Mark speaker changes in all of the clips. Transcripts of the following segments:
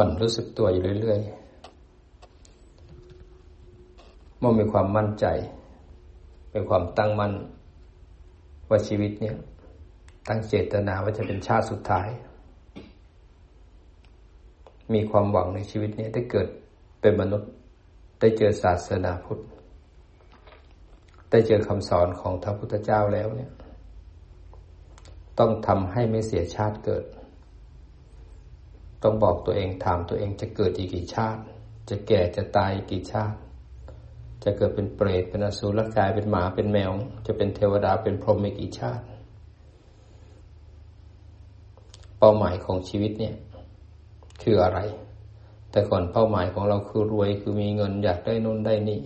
Speaker 1: มันรู้สึกตัวอยู่เรื่อยๆมื่มีความมั่นใจ เป็นความตั้งมั่นว่าชีวิตเนี่ย ตั้งเจตนาว่าจะเป็นชาติสุดท้าย มีความหวังในชีวิตนี้ได้เกิดเป็นมนุษย์ ได้เจอศาสนาพุทธ ได้เจอคำสอนของพระพุทธเจ้าแล้วเนี่ย ต้องทำให้ไม่เสียชาติเกิด ต้องบอกตัวเองถามตัวเองจะเกิดอีกกี่ชาติ จะแก่จะตายกี่ชาติ จะเกิดเป็นเปรตเป็นอสุรกายเป็นหมาเป็นแมว จะเป็นเทวดาเป็นพรหมอีกกี่ชาติ เป้าหมายของชีวิตเนี่ย คืออะไร แต่ก่อนเป้าหมายของเราคือรวยคือมีเงินอยากได้นู่นได้นี่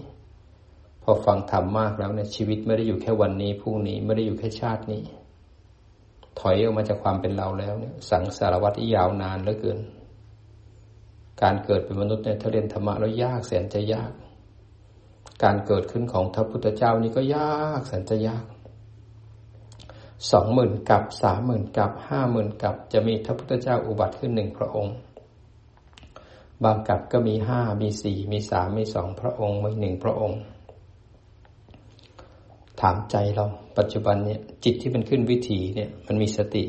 Speaker 1: พอฟังธรรมมากแล้วเนี่ยชีวิตไม่ได้อยู่แค่วันนี้พรุ่งนี้ไม่ได้อยู่แค่ชาตินี้ ถอยออกมาจากความเป็นเราแล้วเนี่ย สังสารวัตรที่ยาวนานเหลือเกิน การเกิดเป็นมนุษย์เนี่ยถ้าเรียนธรรมะแล้วยากแสนจะยาก การเกิดขึ้นของพระพุทธเจ้านี่ก็ยากแสนจะยากสองหมื่นกับสามหมื่นกับห้าหมื่นกับจะมีพระพุทธเจ้าอุบัติขึ้นหนึ่งพระองค์ บางกับก็มีห้ามีสี่มีสามมีสองพระองค์มีหนึ่งพระองค์ ถามใจเรา ปัจจุบันเนี่ยจิตที่มันขึ้นวิถีเนี่ย มันมีสติ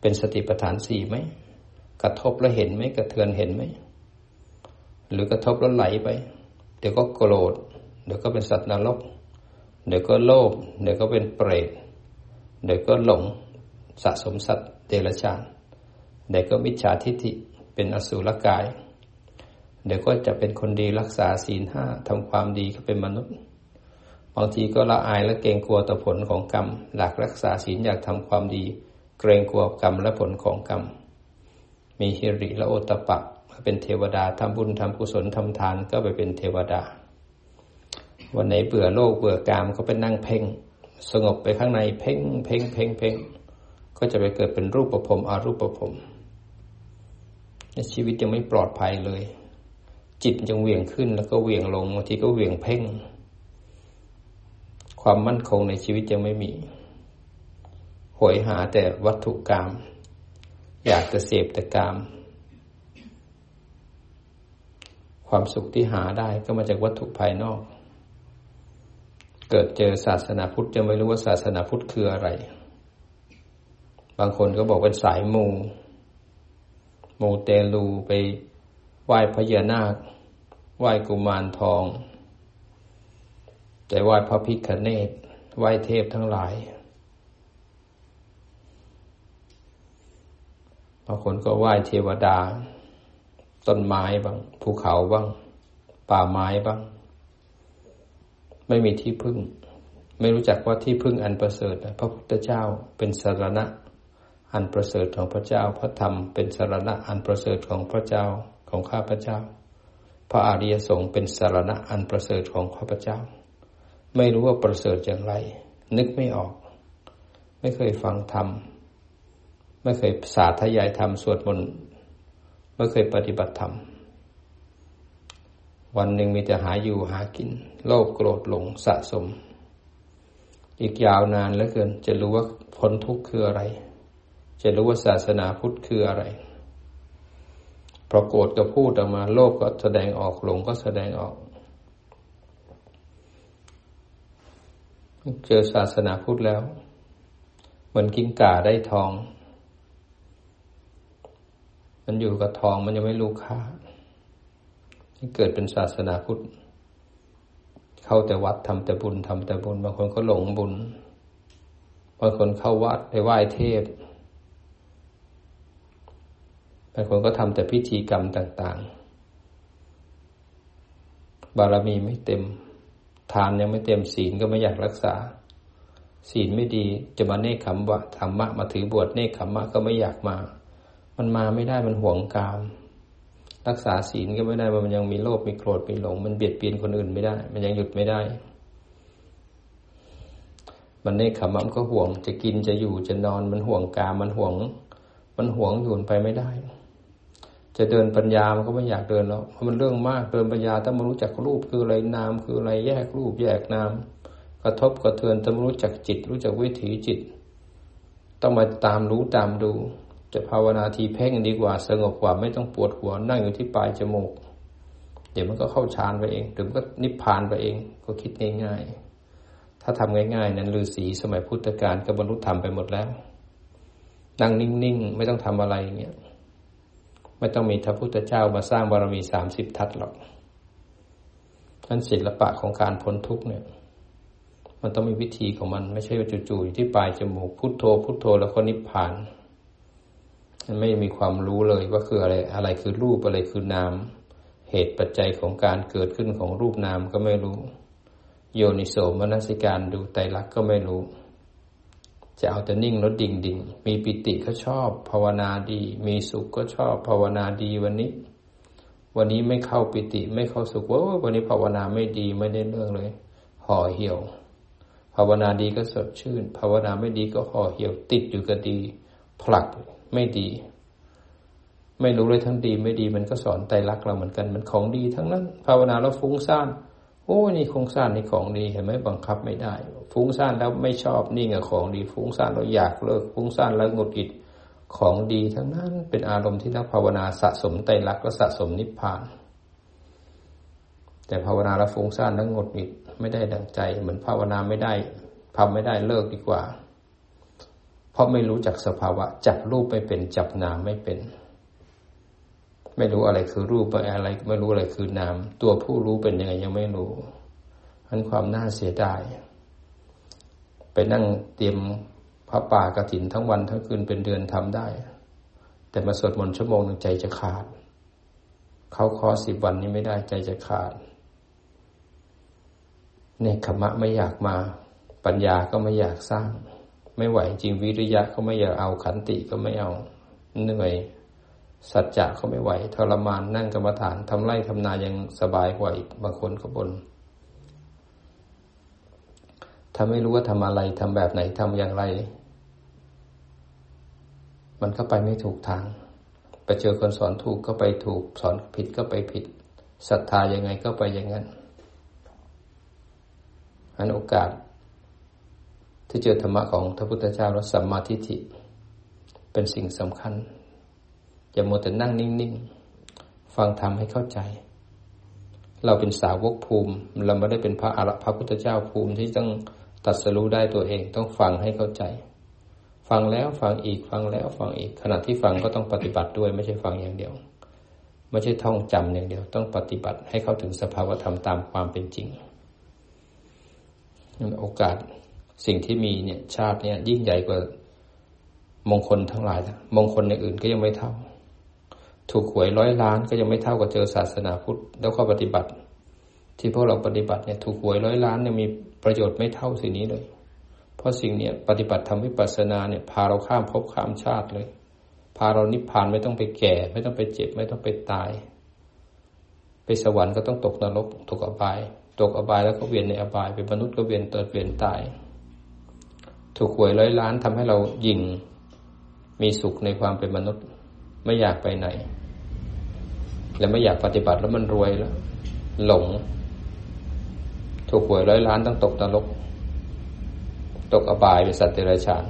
Speaker 1: เป็นสติปัฏฐานสี่ไหมกระทบแล้วเห็นไหมกระเทือนเห็นไหมหรือกระทบแล้วไหลไป เดี๋ยวก็โกรธเดี๋ยวก็เป็นสัตว์นรกเดี๋ยวก็โลภเดี๋ยวก็เป็นเปรตเดี๋ยวก็หลงสะสมสัตว์เดรัจฉานเดี๋ยวก็มิจฉาทิฏฐิเป็นอสุรกาย เดี๋ยวก็จะเป็นคนดีรักษาศีลห้าทำความดีก็เป็นมนุษย์ บางทีก็ละอายและเกรงกลัวต่อผลของกรรม หลักรักษาศีลอยากทำความดี เกรงกลัวกรรมและผลของกรรม มีฮิริและโอตปะเป็นเทวดาทำบุญทำกุศลทำทานก็ไปเป็นเทวดา วันไหนเบื่อโลกเบื่อกามก็ไปนั่งเพ่ง สงบไปข้างในเพ่งเพ่งเพ่งเพ่งก็จะไปเกิดเป็นรูปประพรมอารูปประพรมชีวิตยังไม่ปลอดภัยเลย จิตยังเหวี่ยงขึ้นแล้วก็เหวี่ยงลงบางทีก็เหวี่ยงเพ่ง ความมั่นคงในชีวิตยังไม่มีหวยหาแต่วัตถุกรรมอยากจะเสพแต่กรรมความสุขที่หาได้ก็มาจากวัตถุภายนอก เกิดเจอศาสนาพุทธจะไม่รู้ว่าศาสนาพุทธคืออะไร บางคนก็บอกเป็นสายมูมูเตลูไปไหว้พญานาค ไหว้กุมารทอง แต่ไหว้พระพิฆเนศไหว้เทพทั้งหลายบางคนก็ไหว้เทวดา ต้นไม้บ้าง ภูเขาบ้าง ป่าไม้บ้าง ไม่มีที่พึ่ง ไม่รู้จักว่าที่พึ่งอันประเสริฐพระพุทธเจ้าเป็นสารณะ อันประเสริฐของพระเจ้า พระธรรมเป็นสารณะอันประเสริฐของพระเจ้าของข้าพระเจ้า พระอริยสงฆ์เป็นสารณะอันประเสริฐของข้าพระเจ้า ไม่รู้ว่าประเสริฐอย่างไร นึกไม่ออก ไม่เคยฟังธรรม ไม่เคยสาธยายธรรมสวดมนต์ไม่เคยปฏิบัติธรรม วันหนึ่งมีแต่หาอยู่หากิน โลภโกรธหลงสะสม อีกยาวนานเหลือเกิน จะรู้ว่าพ้นทุกข์คืออะไร จะรู้ว่าศาสนาพุทธคืออะไรพอโกรธก็พูดออกมา โลภก็แสดงออกหลงก็แสดงออก เจอศาสนาพุทธแล้ว เหมือนกิ้งก่าได้ทอง มันอยู่กับทองมันยังไม่รู้ค่าที่เกิดเป็นศาสนาพุทธเข้าแต่วัดทำแต่บุญทำแต่บุญบางคนก็หลงบุญบางคนเข้าวัดไปไหว้เทพบางคนก็ทำแต่พิธีกรรมต่าง ๆ บารมีไม่เต็ม ทานยังไม่เต็มศีลก็ไม่อยากรักษา ศีลไม่ดีจะมาเนคขมวะธรรมะมาถือบวชเนคขมมะก็ไม่อยากมา มันมาไม่ได้มันห่วงกาม รักษาศีลก็ไม่ได้มันยังมีโลภมีโกรธมีหลง มันเบียดเบียนคนอื่นไม่ได้ มันยังหยุดไม่ได้ มันเนคขมมะมันก็ห่วง จะกินจะอยู่จะนอนมันห่วงกามมันห่วง มันห่วงอยู่ไปไม่ได้ จะเดินปัญญามันก็ไม่อยากเดินแล้วเพราะมันเรื่องมากเดินปัญญาต้องมารู้จักรูปคืออะไรนามคืออะไรแยกรูปแยกนามกระทบกระเทือนต้องรู้จักจิต รู้จักวิถีจิต ต้องมาตามรู้ตามดู จะภาวนาทีเพ่งดีกว่าสงบกว่าไม่ต้องปวดหัวนั่งอยู่ที่ปลายจมูก เดี๋ยวมันก็เข้าฌานไปเองหรือมันก็นิพพานไปเองก็คิดง่ายๆถ้าทำง่ายๆ นั้นฤาษีสมัยพุทธกาลก็บรรลุธรรมไปหมดแล้วนั่งนิ่งๆไม่ต้องทำอะไรอย่างเงี้ย ไม่ต้องมีพระพุทธเจ้ามาสร้างบารมีสามสิบทัศหรอกนั้นศิลปะของการพ้นทุกข์เนี่ย มันต้องมีวิธีของมัน ไม่ใช่ว่าจู่ๆอยู่ที่ปลายจมูกพุทโธพุทโธแล้วก็นิพพานมันไม่มีความรู้เลยว่าคืออะไรอะไรคือรูปอะไรคือนาม เหตุปัจจัยของการเกิดขึ้นของรูปนามก็ไม่รู้ โยนิโสมนสิการดูไตรลักษณ์ก็ไม่รู้ จะเอาแต่นิ่งแล้วดิ่งดิ่งมีปิติก็ชอบภาวนาดี มีสุขก็ชอบภาวนาดีวันนี้ วันนี้ไม่เข้าปิติไม่เข้าสุขว่าวันนี้ภาวนาไม่ดีไม่ได้เรื่องเลย ห่อเหี่ยว ภาวนาดีก็สดชื่น ภาวนาไม่ดีก็ห่อเหี่ยวติดอยู่กับดี ผลักไม่ดี ไม่รู้เลยทั้งดีไม่ดีมันก็สอนไตรลักษณ์เราเหมือนกันมันของดีทั้งนั้น ภาวนาแล้วฟุ้งซ่าน โอ้นี่คงซ่านนี่ของดีเห็นไหมบังคับไม่ได้ ฟุ้งซ่านแล้วไม่ชอบนี่ไงของดี ฟุ้งซ่านเราอยากเลิกฟุ้งซ่านแล้วหงุดหงิดของดีทั้งนั้นเป็นอารมณ์ที่นักภาวนาสะสมไตรลักษณ์และสะสมนิพพาน แต่ภาวนาแล้วฟุ้งซ่านแล้วหงุดหงิดไม่ได้ดังใจ เหมือนภาวนาไม่ได้ทำไม่ได้เลิกดีกว่า เพราะไม่รู้จักสภาวะจับรูปไม่เป็นจับนามไม่เป็น ไม่รู้อะไรคือรูปอะไร ไม่รู้อะไรคือนาม ตัวผู้รู้เป็นยังไงยังไม่รู้อันความน่าเสียดาย ไปนั่งเตรียมพระป่ากระถินทั้งวันทั้งคืนเป็นเดือนทำได้ แต่มาสวดมนต์ชั่วโมงหนึ่งใจจะขาด เขาคอสิบวันนี้ไม่ได้ใจจะขาดเนคขมะไม่อยากมา ปัญญาก็ไม่อยากสร้าง ไม่ไหวจริงวิริยะเขาไม่อยากเอาขันติก็ไม่เอาเหนื่อย สัจจะเขาไม่ไหวทรมานนั่งกรรมฐานทำไร่ทำนายังสบายกว่าอีกบางคนก็บนถ้าไม่รู้ว่าทำอะไรทำแบบไหนทำอย่างไร มันก็ไปไม่ถูกทาง ไปเจอคนสอนถูกก็ไปถูก สอนผิดก็ไปผิดศรัทธายังไงก็ไปอย่างนั้นอันโอกาส ที่เจอธรรมะของพระพุทธเจ้าและสัมมาทิฏฐิเป็นสิ่งสำคัญ อย่ามัวแต่นั่งนิ่งๆ ฟังธรรมให้เข้าใจ เราเป็นสาวกภูมิ เราไม่ได้เป็นพระอรพระพุทธเจ้าภูมิที่ต้องตัดสรู้ได้ตัวเอง ต้องฟังให้เข้าใจ ฟังแล้วฟังอีกฟังแล้วฟังอีกขณะที่ฟังก็ต้องปฏิบัติด้วย ไม่ใช่ฟังอย่างเดียว ไม่ใช่ท่องจำอย่างเดียว ต้องปฏิบัติให้เข้าถึงสภาวธรรมตามความเป็นจริงโอกาสสิ่งที่มีเนี่ยชาติเนี่ยยิ่งใหญ่กว่ามงคลทั้งหลาย มงคลอย่างอื่นก็ยังไม่เท่า ถูกหวยร้อยล้านก็ยังไม่เท่ากับเจอศาสนาพุทธแล้วก็ปฏิบัติ ที่พวกเราปฏิบัติเนี่ยถูกหวยร้อยล้านเนี่ยมีประโยชน์ไม่เท่าสิ่งนี้เลย เพราะสิ่งเนี้ยปฏิบัติทำวิปัสสนาเนี่ยพาเราข้ามภพข้ามชาติเลย พาเรานิพพานไม่ต้องไปแก่ ไม่ต้องไปเจ็บ ไม่ต้องไปตาย ไปสวรรค์ก็ต้องตกนรกตกอบาย ตกอบายแล้วก็เวียนในอบาย เป็นมนุษย์ก็เวียนเติดเวียนตาย ถูกหวยร้อยล้านทำให้เราหยิ่งมีสุขในความเป็นมนุษย์ ไม่อยากไปไหน และไม่อยากปฏิบัติแล้วมันรวยแล้ว หลง ถูกหวยร้อยล้านต้องตกนรกตกอบายเป็นสัตว์เดรัจฉาน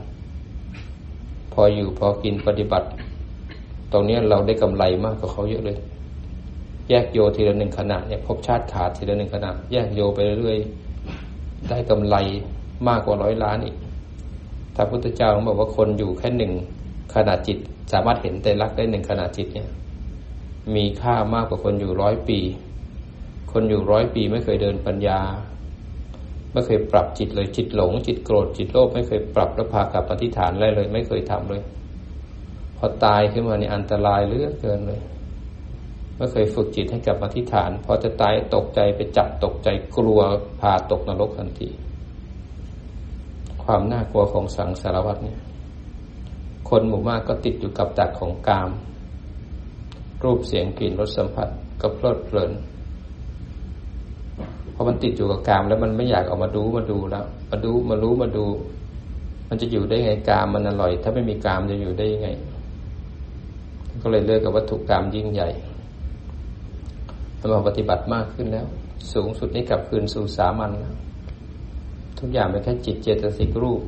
Speaker 1: พออยู่พอกินปฏิบัติ ตรงนี้เราได้กำไรมากกว่าเขาเยอะเลย แยกโยทีละหนึ่งขณะเนี่ยพบชาติขาดทีละหนึ่งขณะ แยกโยไปเรื่อยๆได้กำไรมากกว่าร้อยล้านอีกถ้าพุทธเจ้าบอกว่าคนอยู่แค่หนึ่งขณะจิต สามารถเห็นแต่รักได้หนึ่งขณะจิตเนี่ย มีค่ามากกว่าคนอยู่ร้อยปี คนอยู่ร้อยปีไม่เคยเดินปัญญา ไม่เคยปรับจิตเลยจิตหลง จิตโกรธจิตโลภไม่เคยปรับแล้วพากลับปฏิฐานอะไรเลย ไม่เคยทำเลย พอตายขึ้นมานี่อันตรายเหลือเกินเลยไม่เคยฝึกจิตให้กลับมาที่ฐาน พอจะตายตกใจไปจับตกใจกลัวพาตกนรกทันที ความน่ากลัวของสังสารวัตเนี่ย คนหมู่มากก็ติดอยู่กับดักของกาม รูปเสียงกลิ่นรสสัมผัสก็เพลิดเพลินพอมันติดอยู่กับกามแล้วมันไม่อยากออกมาดูมาดูแล้วมาดูมารู้มาดู มันจะอยู่ได้ไงกามมันอร่อย ถ้าไม่มีกามจะอยู่ได้ยังไง ก็เลยเลือกกับวัตถุกรรมยิ่งใหญ่มาปฏิบัติมากขึ้นแล้ว สูงสุดนี้กลับคืนสู่สามัญแล้วทุกอย่างเป็นแค่จิตเจตสิกรูป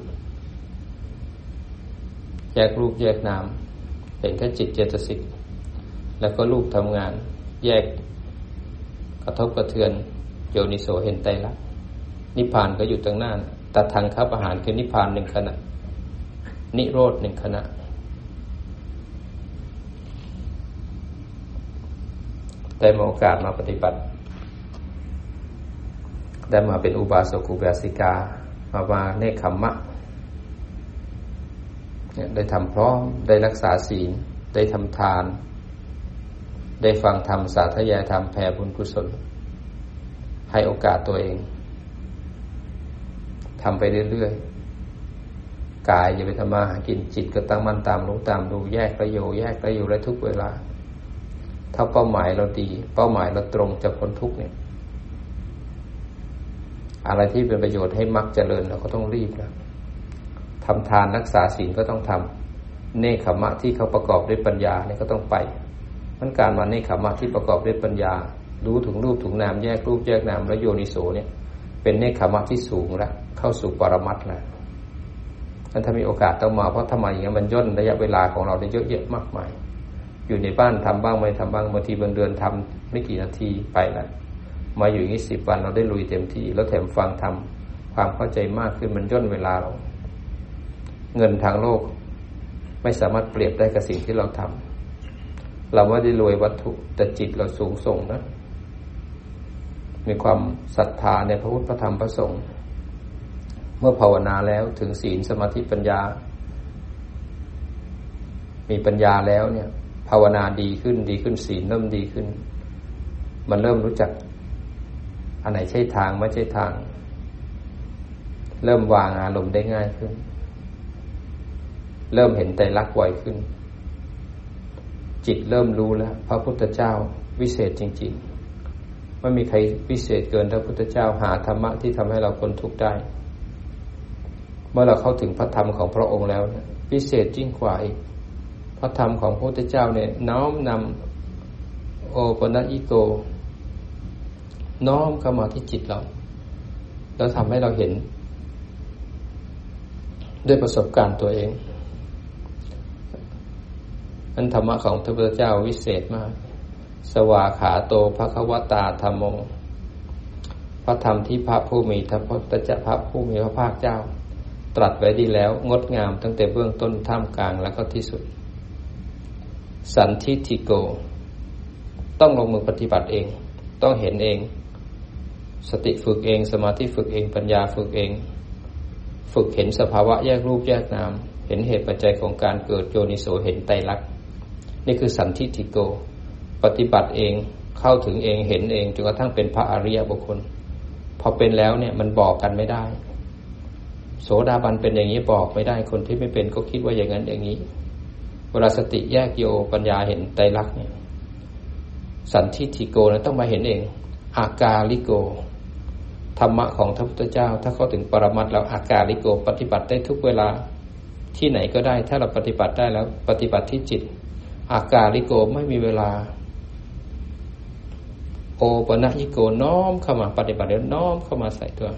Speaker 1: แยกรูปแยกนามเห็นแค่จิตเจตสิกแล้วก็รูปทำงาน แยกกระทบกระเทือนโยนิโสเห็นไตรลักษณ์นิพพานก็อยู่ตรงหน้าตัดทางคับอาหารคือนิพพานหนึ่งขณะ นิโรธหนึ่งขณะ ได้มาโอกาสมาปฏิบัติ ได้มาเป็นอุบาสกอุบาสิกา มามาเนคขมมะ ได้ทำพร้อมได้รักษาศีลได้ทำทาน ได้ฟังธรรมสาธยายธรรมแผ่บุญกุศล ให้โอกาสตัวเองทำไปเรื่อยๆ กายอย่าไปทำมาหากินจิตก็ตั้งมั่นตามรู้ตามดูแยกประโยชน์แยกประโยชน์และทุกเวลา ถ้าเป้าหมายเราดี เป้าหมายเราตรงจะพ้นทุกเนี่ย อะไรที่เป็นประโยชน์ให้มักเจริญเราก็ต้องรีบนะ ทำทานรักษาศีลก็ต้องทำเนคขมะที่เขาประกอบด้วยปัญญาเนี่ยก็ต้องไป มันการมาเนคขมะที่ประกอบด้วยปัญญา รู้ถึงรูปถึงนามแยกรูปแยกนามแล้วโยนิโสเนี่ย เป็นเนคขมะที่สูงล้วเข้าสู่ปรมัตถ์ล้วมันถ้ามีโอกาสต้องมาเพราะทำไมอย่างนี้มันย่นระยะเวลาของเราได้เยอะแยะมากมาย อยู่ในบ้านทำบ้างไม่ทำบ้างบางทีบางเดือนทำไม่กี่นาทีไปล้วมาอยู่อย่างนี้สิบวันเราได้ลุยเต็มที่ แล้วแถมฟังทำความเข้าใจมากขึ้นมันย่นเวลาเรา เงินทางโลก ไม่สามารถเปรียบได้กับสิ่งที่เราทำเราไม่ได้รวยวัตถุแต่จิตเราสูงส่งนะ มีความศรัทธาในพระพุทธพระธรรมพระสงฆ์เมื่อภาวนาแล้วถึงศีลสมาธิปัญญา มีปัญญาแล้วเนี่ย ภาวนาดีขึ้นดีขึ้นศีลเริ่มดีขึ้น มันเริ่มรู้จัก อันไหนใช่ทางไม่ใช่ทาง เริ่มวางอารมณ์ได้ง่ายขึ้น เริ่มเห็นใจรักไวขึ้น จิตเริ่มรู้แล้ว พระพุทธเจ้าวิเศษจริงๆไม่มีใครวิเศษเกินพระพุทธเจ้าหาธรรมะที่ทำให้เราพ้นทุกข์ได้ เมื่อเราเข้าถึงพระธรรมของพระองค์แล้ววิเศษยิ่งกว่าอีกระธรรมของพระพุทธเจ้าเนี่ยน้อมนำโอปนัญิโก น้อมเข้ามาที่จิตเรา แล้วทำให้เราเห็น ด้วยประสบการณ์ตัวเอง อันธรรมะของพระพุทธเจ้าวิเศษมาก สวาขาโตภควตาธรรมโมพระธรรมที่พระผู้มีพระพุทธเจ้าพระผู้มีพระภาคเจ้า ตรัสไว้ดีแล้วงดงามตั้งแต่เบื้องต้นท่ามกลางแล้วก็ที่สุด สันทิติโก ต้องลงมือปฏิบัติเอง ต้องเห็นเอง สติฝึกเอง สมาธิฝึกเองปัญญาฝึกเอง ฝึกเห็นสภาวะแยกรูปแยกนาม เห็นเหตุปัจจัยของการเกิดโยนิโสเห็นไตรลักษณ นี่คือสันทิติโก ปฏิบัติเองเข้าถึงเองเห็นเองจนกระทั่งเป็นพระอริยบุคคล พอเป็นแล้วเนี่ยมันบอกกันไม่ได้ โสดาบันเป็นอย่างนี้บอกไม่ได้คนที่ไม่เป็นก็คิดว่าอย่างนั้นอย่างนี้ เวลาสติแยกโยปัญญาเห็นไตรลักษณ์เนี่ยสันทิทิโกนะต้องมาเห็นเอง อากาลิโก ธรรมะของพระพุทธเจ้า ถ้าเข้าถึงปรมัตแล้วอากาลิโก ปฏิบัติได้ทุกเวลาที่ไหนก็ได้ ถ้าเราปฏิบัติได้แล้ว ปฏิบัติที่จิต อากาลิโกไม่มีเวลา โอปะญิโกน้อมเข้ามาปฏิบัติแล้วน้อมเข้ามาใส่ตัว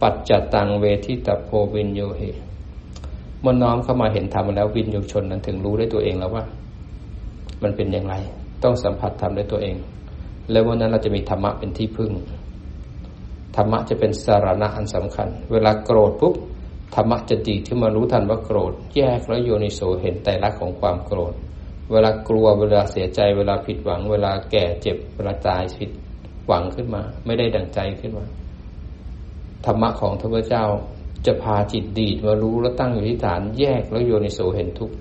Speaker 1: ปัจจตังเวทิตาโพวินโยเหมื่อน้อมเข้ามาเห็นธรรมแล้ววินยูชนนั้นถึงรู้ได้ตัวเองแล้วว่า มันเป็นอย่างไร ต้องสัมผัสธรรมด้วยตัวเอง แล้ววันนั้นเราจะมีธรรมะเป็นที่พึ่งธรรมะจะเป็นสารณะอันสำคัญ เวลาโกรธปุ๊บธรรมะจะดีที่มารู้ทันว่าโกรธ แยกแล้วโยนิโสเห็นแต่ละของความโกรธ เวลากลัวเวลาเสียใจ เวลาผิดหวัง เวลาแก่เจ็บ เวลาตายผิดหวังขึ้นมา ไม่ได้ดังใจขึ้นมา ธรรมะของพระเจ้าจะพาจิตดีดมารู้แล้วตั้งอยู่ที่ฐานแยกแล้วโยนิโสเห็นทุกข์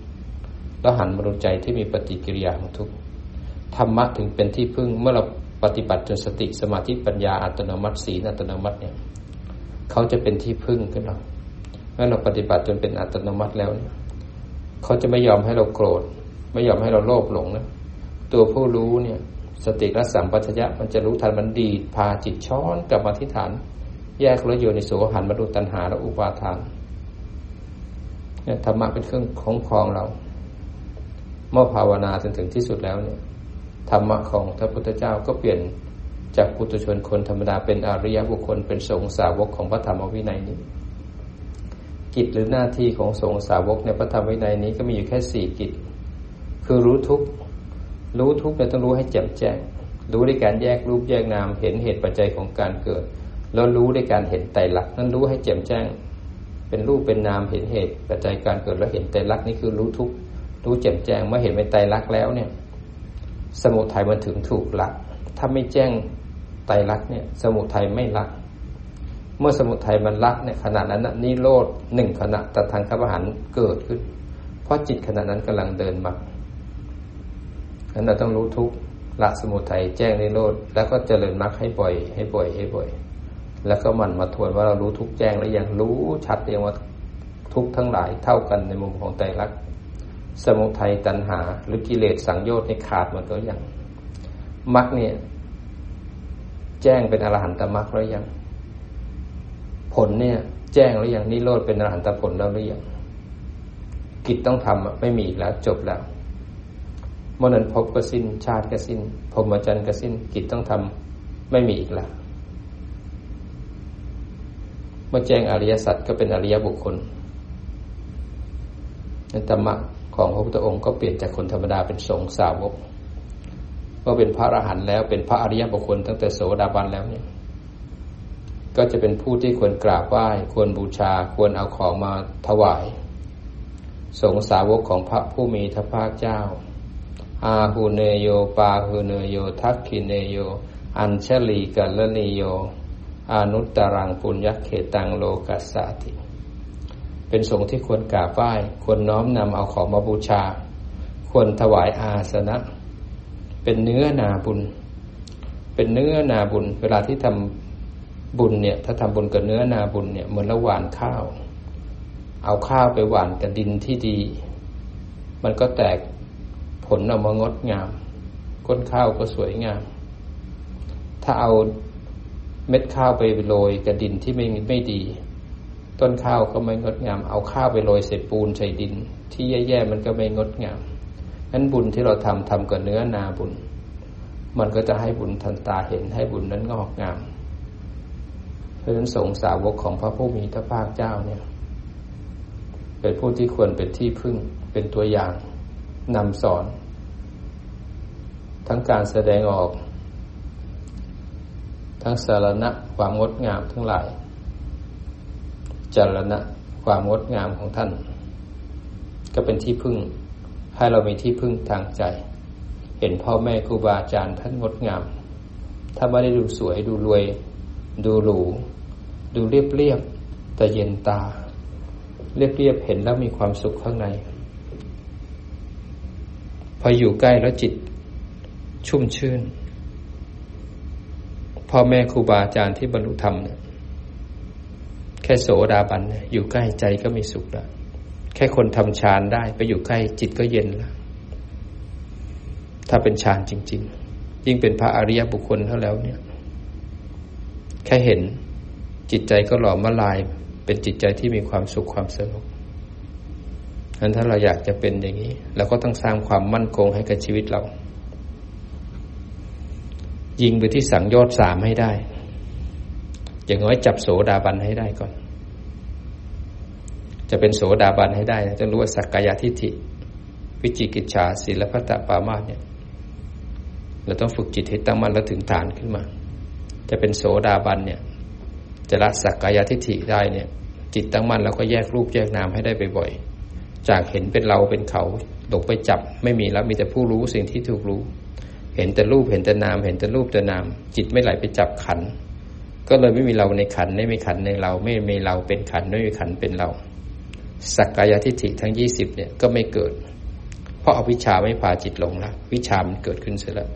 Speaker 1: แล้วหันมาดูใจที่มีปฏิกิริยาของทุกข์ธรรมะถึงเป็นที่พึ่งเมื่อเราปฏิบัติจนสติสมาธิปัญญาอัตโนมัติศีลอัตโนมัติเนี่ยเขาจะเป็นที่พึ่งขึ้นเราเมื่อเราปฏิบัติจนเป็นอัตโนมัติแล้วเนี่ยเขาจะไม่ยอมให้เราโกรธ ไม่ยอมให้เราโลภหลงนะตัวผู้รู้เนี่ย สติรัสัมปัญญะมันจะรู้ทันมันดีพาจิตช้อนกลับมาที่ฐาน แยกแล้วโยนิโสหันมาดูตัณหาและอุปาทานเนี่ยธรรมะเป็นเครื่องของครองเรา เมื่อภาวนาจนถึงที่สุดแล้วเนี่ยธรรมะของพระพุทธเจ้าก็เปลี่ยนจากปุถุชนคนธรรมดาเป็นอริยบุคคลเป็นสงฆ์สาวกของพระธรรมวินัยนี้ กิจหรือหน้าที่ของสงฆ์สาวกในพระธรรมวินัยนี้ก็มีอยู่แค่สี่กิจ คือรู้ทุกรู้ทุกเนี่ยต้องรู้ให้แจ่มแจ้ง รู้ด้วยการแยกรูปแยกนาม เห็นเหตุปัจจัยของการเกิด แล้วรู้ด้วยการเห็นไตรลักษณ์นั้นรู้ให้แจ่มแจ้ง เป็นรูปเป็นนามเห็นเหตุปัจจัยการเกิดแล้วเห็นไตรลักษณ์นี่คือรู้ทุกรู้แจ่มแจ้งเมื่อเห็นเป็นไตรลักษณ์แล้วเนี่ย สมุทัยมันถึงถูกละถ้าไม่แจ้งไตรลักษณ์เนี่ย สมุทัยไม่ละเมื่อสมุทัยมันละเนี่ยขณะนั้นนิโรธหนึ่งขณะตะทางขบหันเกิดขึ้น เพราะจิตขณะนั้นกำลังเดินมา นั้นเราต้องรู้ทุกละสมุทัยแจ้งนิโรธแล้วก็เจริญมรรคให้บ่อย ให้บ่อย ให้บ่อย แล้วก็มันมาทวนว่าเรารู้ทุกแจ้งแล้วยังรู้ชัดเองว่าทุกทั้งหลายเท่ากันในมุมของไตรลักสมุทัยตัณหา หรือกิเลสสังโยชน์ในขาดหมดแล้วยังมรรคเนี่ย แจ้งเป็นอรหันตมรรคแล้วยังผลเนี่ย แจ้งหรือยังนิโรธเป็นอรหันตผลแล้วหรือยังกิจต้องทำไม่มีแล้วจบแล้ว มื่อนั้นพก็สิ้น ชาติก็สิ้นพรหมจรรย์ก็สิ้นกิจต้องทำไม่มีอีกแล้วเมื่อแจ้งอริยสัจก็เป็นอริยบุคคลนั้นธรรมะของพระพุทธองค์ก็เปลี่ยนจากคนธรรมดาเป็นสงสาวกเมื่อเป็นพระอรหันต์แล้วเป็นพระอริยบุคคลตั้งแต่โสดาบันแล้วเนี่ย ก็จะเป็นผู้ที่ควรกราบไหว้ควรบูชาควรเอาของมาถวาย สงสาวกของพระผู้มีทพภาคเจ้า อาหูเนโยปาหูเนโย ทักขิเนโย อัญชลีกัลเนโย อนุตตรังปุญญเขตังโลกัสสาติ เป็นสงฆ์ที่ควรกราบไหว้ ควรน้อมนำเอาของมาบูชา ควรถวายอาสนะ เป็นเนื้อนาบุญ เป็นเนื้อนาบุญ เวลาที่ทำบุญเนี่ย ถ้าทำบุญกับเนื้อนาบุญเนี่ยเหมือนเราหว่านข้าว เอาข้าวไปหว่านกับดินที่ดี มันก็แตก ผลออกมางดงามก้นข้าวก็สวยงาม ถ้าเอาเม็ดข้าวไปโรยกับดินที่ไม่ไม่ดี ต้นข้าวก็ไม่งดงาม เอาข้าวไปโรยใส่ปูนใส่ดิน ที่แย่ๆมันก็ไม่งดงามนั้นบุญที่เราทำทำกับเนื้อนาบุญ มันก็จะให้บุญทันตาเห็นให้บุญนั้นงอกงาม เพราะฉะนั้นสงสาวกของพระผู้มีพระภาคเจ้าเนี่ย เป็นผู้ที่ควรเป็นที่พึ่งเป็นตัวอย่าง นำสอน ทั้งการแสดงออก ทั้งสารณะความงดงามทั้งหลาย จารณะความงดงามของท่าน ก็เป็นที่พึ่ง ให้เรามีที่พึ่งทางใจ เห็นพ่อแม่ครูบาอาจารย์ท่านงดงาม ถ้าไม่ได้ดูสวยดูรวย ดูหรู ดูเรียบเรียบแต่เย็นตา เรียบเรียบเห็นแล้วมีความสุขข้างใน ออยู่ใกล้แล้วจิต ชุ่มชื่น พ่อแม่ครูบาอาจารย์ที่บรรลุธรรมเนี่ยแค่โสดาบันเนี่ยอยู่ใกล้ใจก็มีสุขล้วแค่คนทำฌานได้ ไปอยู่ใกล้จิตก็เย็นล้วถ้าเป็นฌานจริง ๆ ยิ่งเป็นพระอริยบุคคลเท่าแล้วเนี่ย แค่เห็นจิตใจก็หล่อมาลาย เป็นจิตใจที่มีความสุขความสงบ นั้นถ้าเราอยากจะเป็นอย่างนี้ เราก็ต้องสร้างความมั่นคงให้กับชีวิตเรา ยิงไปที่สังโยชน์สามให้ได้ อย่างน้อยจับโสดาบันให้ได้ก่อน จะเป็นโสดาบันให้ได้จะรู้ว่าสักกายทิฏฐิ วิจิกิจฉาศีลพัตตปามาเนี่ยเราต้องฝึกจิตให้ตั้งมั่นแล้วถึงฐานขึ้นมา จะเป็นโสดาบันเนี่ย จะละสักกายทิฏฐิได้เนี่ย จิตตั้งมั่นแล้วก็แยกรูปแยกนามให้ได้บ่อยๆ จากเห็นเป็นเราเป็นเขาตกไปจับไม่มีแล้วมีแต่ผู้รู้สิ่งที่ถูกรู้ เห็นแต่รูปเห็นแต่นาม เห็นแต่รูปแต่นาม จิตไม่ไหลไปจับขัน ก็เลยไม่มีเราในขันไม่มีขันในเรา ไม่มีเราเป็นขันไม่มีขันเป็นเราสักกายทิฏฐิทั้งยี่สิบเนี่ยก็ไม่เกิด เพราะอวิชชาไม่พาจิตลงละวิชามันเกิดขึ้นเสียแล้ว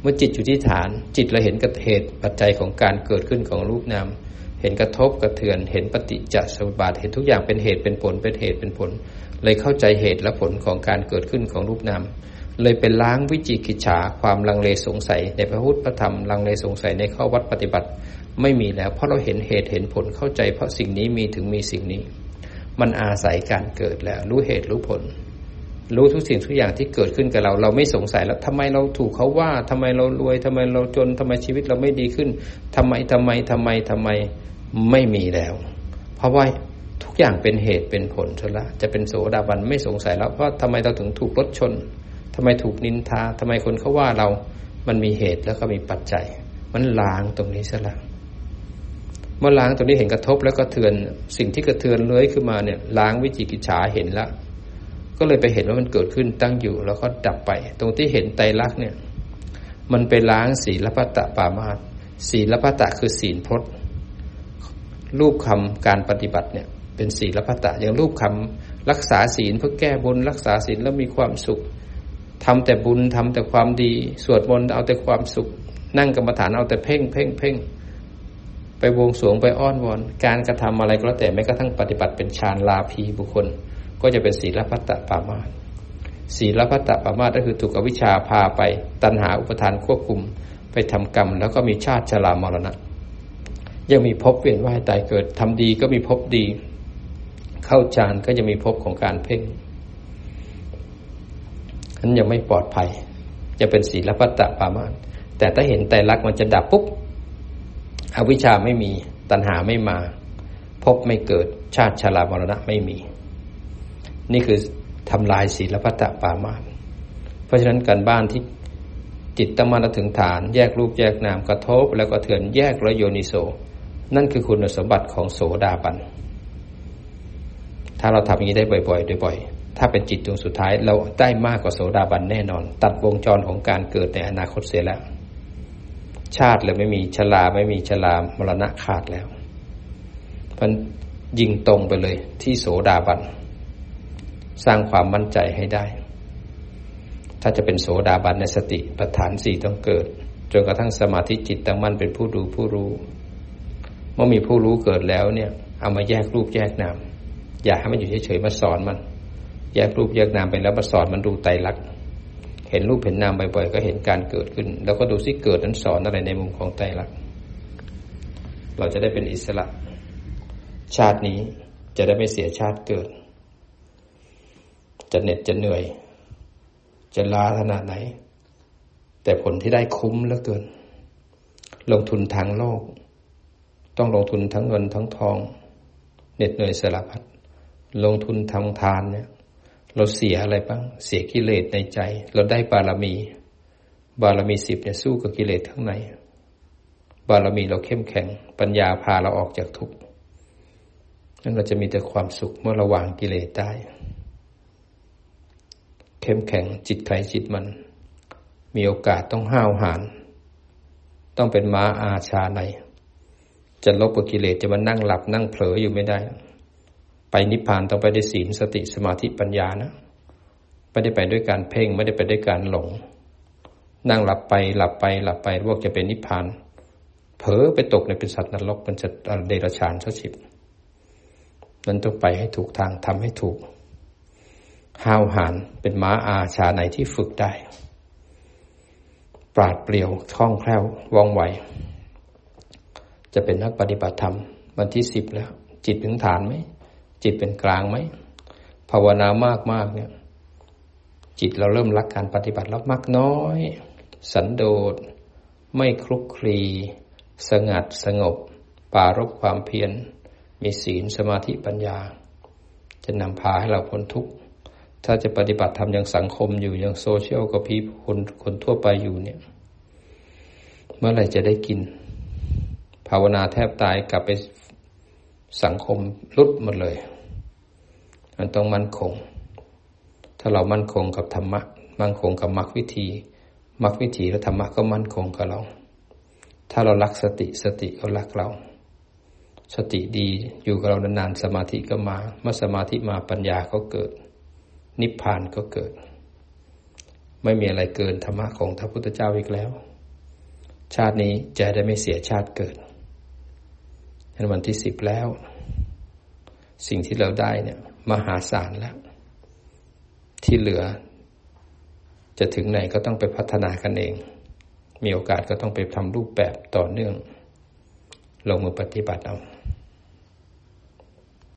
Speaker 1: เมื่อจิตอยู่ที่ฐาน จิตเราเห็นกระเหตุปัจจัยของการเกิดขึ้นของรูปนาม เห็นกระทบกระเทือน เห็นปฏิจจสมุปบาท เห็นทุกอย่างเป็นเหตุเป็นผล เป็นเหตุเป็นผล เลยเข้าใจเหตุและผลของการเกิดขึ้นของรูปนาม เลยเป็นล้างวิจิกิจฉาความลังเลสงสัย ในพระพุทธพระธรรม ลังเลสงสัยในข้อวัดปฏิบัติ ไม่มีแล้ว เพราะเราเห็นเหตุเห็นผลเข้าใจ เพราะสิ่งนี้มีถึงมีสิ่งนี้ มันอาศัยการเกิดแล้ว รู้เหตุรู้ผล รู้ทุกสิ่งทุกอย่างที่เกิดขึ้นกับเรา เราไม่สงสัยแล้วทำไมเราถูกเขาว่าทำไมเรารวยทำไมเราจนทำไมชีวิตเราไม่ดีขึ้นทำไมทำไมทำไมทำไมไม่มีแล้ว เพราะว่าทุกอย่างเป็นเหตุเป็นผลซะละจะเป็นโสดาบันไม่สงสัยแล้วว่าทำไมเราถึงถูกรถชนทำไมถูกนินทาทำไมคนเขาว่าเรา มันมีเหตุแล้วก็มีปัจจัย มันล้างตรงนี้ซะละเมื่อล้างตรงนี้เห็นกระทบแล้วก็เทือนสิ่งที่กระเทือนเลื้อยขึ้นมาเนี่ยล้างวิจิกิจฉาเห็นและ ก็เลยไปเห็นว่ามันเกิดขึ้นตั้งอยู่ แล้วก็ดับไป ตรงที่เห็นไตรลักษณ์เนี่ย มันไปล้างศีลพัตตปามาตศีลพัตตคือศีลพจน์รูปคำการปฏิบัติเนี่ย เป็นศีลพัตตอย่างรูปคำรักษาศีลเพื่อแก้บุญรักษาศีลแล้วมีความสุขทำแต่บุญทำแต่ความดี สวดมนต์เอาแต่ความสุข นั่งกรรมฐานเอาแต่เพ่งเพ่งเพ่งไปวงสวงไปอ้อนวอน การกระทำอะไรก็แล้วแต่แม้กระทั่งปฏิบัติเป็นฌานลาภีบุคคล ก็จะเป็นศีลพัตตปามาสศีลพัตตปามาสก็คือถูกอวิชชาพาไปตัณหาอุปทานควบคุมไปทำกรรม แล้วก็มีชาติชรามรณะ ยังมีภพเวียนว่ายตายเกิดทำดีก็มีภพดี เข้าฌานก็จะมีภพของการเพ่งนั้นยังไม่ปลอดภัย จะเป็นศีลพัตตปามาสแต่ถ้าเห็นไตรลักษณ์มันจะดับปุ๊บอวิชชาไม่มีตัณหาไม่มา พบไม่เกิดชาติชรามรณะไม่มี นี่คือทำลายศีลพัตตปามาสเพราะฉะนั้นการบ้านที่จิตตั้งมั่นถึงฐาน แยกรูปแยกนามกระทบ แล้วก็เถือนแยกระโยนิโสนั่นคือคุณสมบัติของโสดาบัน ถ้าเราทำอย่างนี้ได้บ่อยๆบ่อยๆ ถ้าเป็นจิตดวงสุดท้ายเราได้มากกว่าโสดาบันแน่นอน ตัดวงจรของการเกิดในอนาคตเสียแล้ว ชาติเลยไม่มีชลาไม่มีชลามรณะขาดแล้วมันยิงตรงไปเลยที่โสดาบัน สร้างความมั่นใจให้ได้ ถ้าจะเป็นโสดาบันในสติปัฏฐานสี่ต้องเกิด จนกระทั่งสมาธิจิตตั้งมั่นเป็นผู้ดูผู้รู้ เมื่อมีผู้รู้เกิดแล้วเนี่ย เอามาแยกรูปแยกนาม อย่าให้มันอยู่เฉยๆมาสอนมัน แยกรูปแยกนามไปแล้วมาสอนมันดูไตรลักษณ์เห็นรูปเห็นนามบ่อยๆก็เห็นการเกิดขึ้น แล้วก็ดูซิเกิดนั้นสอนอะไรในมุมของไตรลักษณ์เราจะได้เป็นอิสระ ชาตินี้จะได้ไม่เสียชาติเกิด จะเหน็ดจะเหนื่อย จะล้าขนาดไหน แต่ผลที่ได้คุ้มเหลือเกิน ลงทุนทางโลก ต้องลงทุนทั้งเงินทั้งทอง เหน็ดเหนื่อยสารพัดลงทุนทำทานเนี่ย เราเสียอะไรบ้าง เสียกิเลสในใจ เราได้บารมี บารมีสิบเนี่ยสู้กับกิเลสข้างใน บารมีเราเข้มแข็ง ปัญญาพาเราออกจากทุกข์นั่นเราจะมีแต่ความสุขเมื่อเราวางกิเลสได้ เข้มแข็งจิตใครจิตมัน มีโอกาสต้องห้าวหาญต้องเป็นม้าอาชาในจะลบกับกิเลสจะมานั่งหลับนั่งเผลออยู่ไม่ได้ ไปนิพพานต้องไปด้วยศีลสติสมาธิปัญญานะไม่ได้ไปด้วยการเพ่งไม่ได้ไปด้วยการหลง นั่งหลับไปหลับไปหลับไปพวกจะเป็นนิพพาน เผลอไปตกในเป็นสัตว์นรกเป็นสัตว์เดรัจฉานสัชิบนั้นต้องไปให้ถูกทางทำให้ถูก ห้าวหาญเป็นม้าอาชาในที่ฝึกได้ ปราดเปรียวคล่องแคล่วว่องไว จะเป็นนักปฏิบัติธรรม วันที่สิบแล้ว จิตถึงฐานไหม จิตเป็นกลางไหม ภาวนามากมากเนี่ย จิตเราเริ่มรักการปฏิบัติแล้วมากน้อย สันโดษ ไม่คลุกคลี สงัดสงบ ปารบความเพียร มีศีลสมาธิปัญญา จะนำพาให้เราพ้นทุกข์ ถ้าจะปฏิบัติทำอย่างสังคมอยู่อย่างโซเชียลกับพีคนคนทั่วไปอยู่เนี่ย เมื่อไหร่จะได้กิน ภาวนาแทบตายกลับไปสังคมลุดหมดเลย มันต้องมั่นคง ถ้าเรามั่นคงกับธรรมะ มั่นคงกับมรรควิธีมรรควิธีและธรรมะก็มั่นคงกับเรา ถ้าเรารักสติสติก็รักเรา สติดีอยู่กับเรานานๆสมาธิก็มา เมื่อสมาธิมาปัญญาก็เกิด นิพพานก็เกิด ไม่มีอะไรเกินธรรมะของพระพุทธเจ้าอีกแล้ว ชาตินี้จะได้ไม่เสียชาติเกิดในวันที่สิบแล้ว สิ่งที่เราได้เนี่ยมหาศาลแล้ว ที่เหลือ จะถึงไหนก็ต้องไปพัฒนากันเอง มีโอกาสก็ต้องไปทำรูปแบบต่อเนื่อง ลงมือปฏิบัติเอา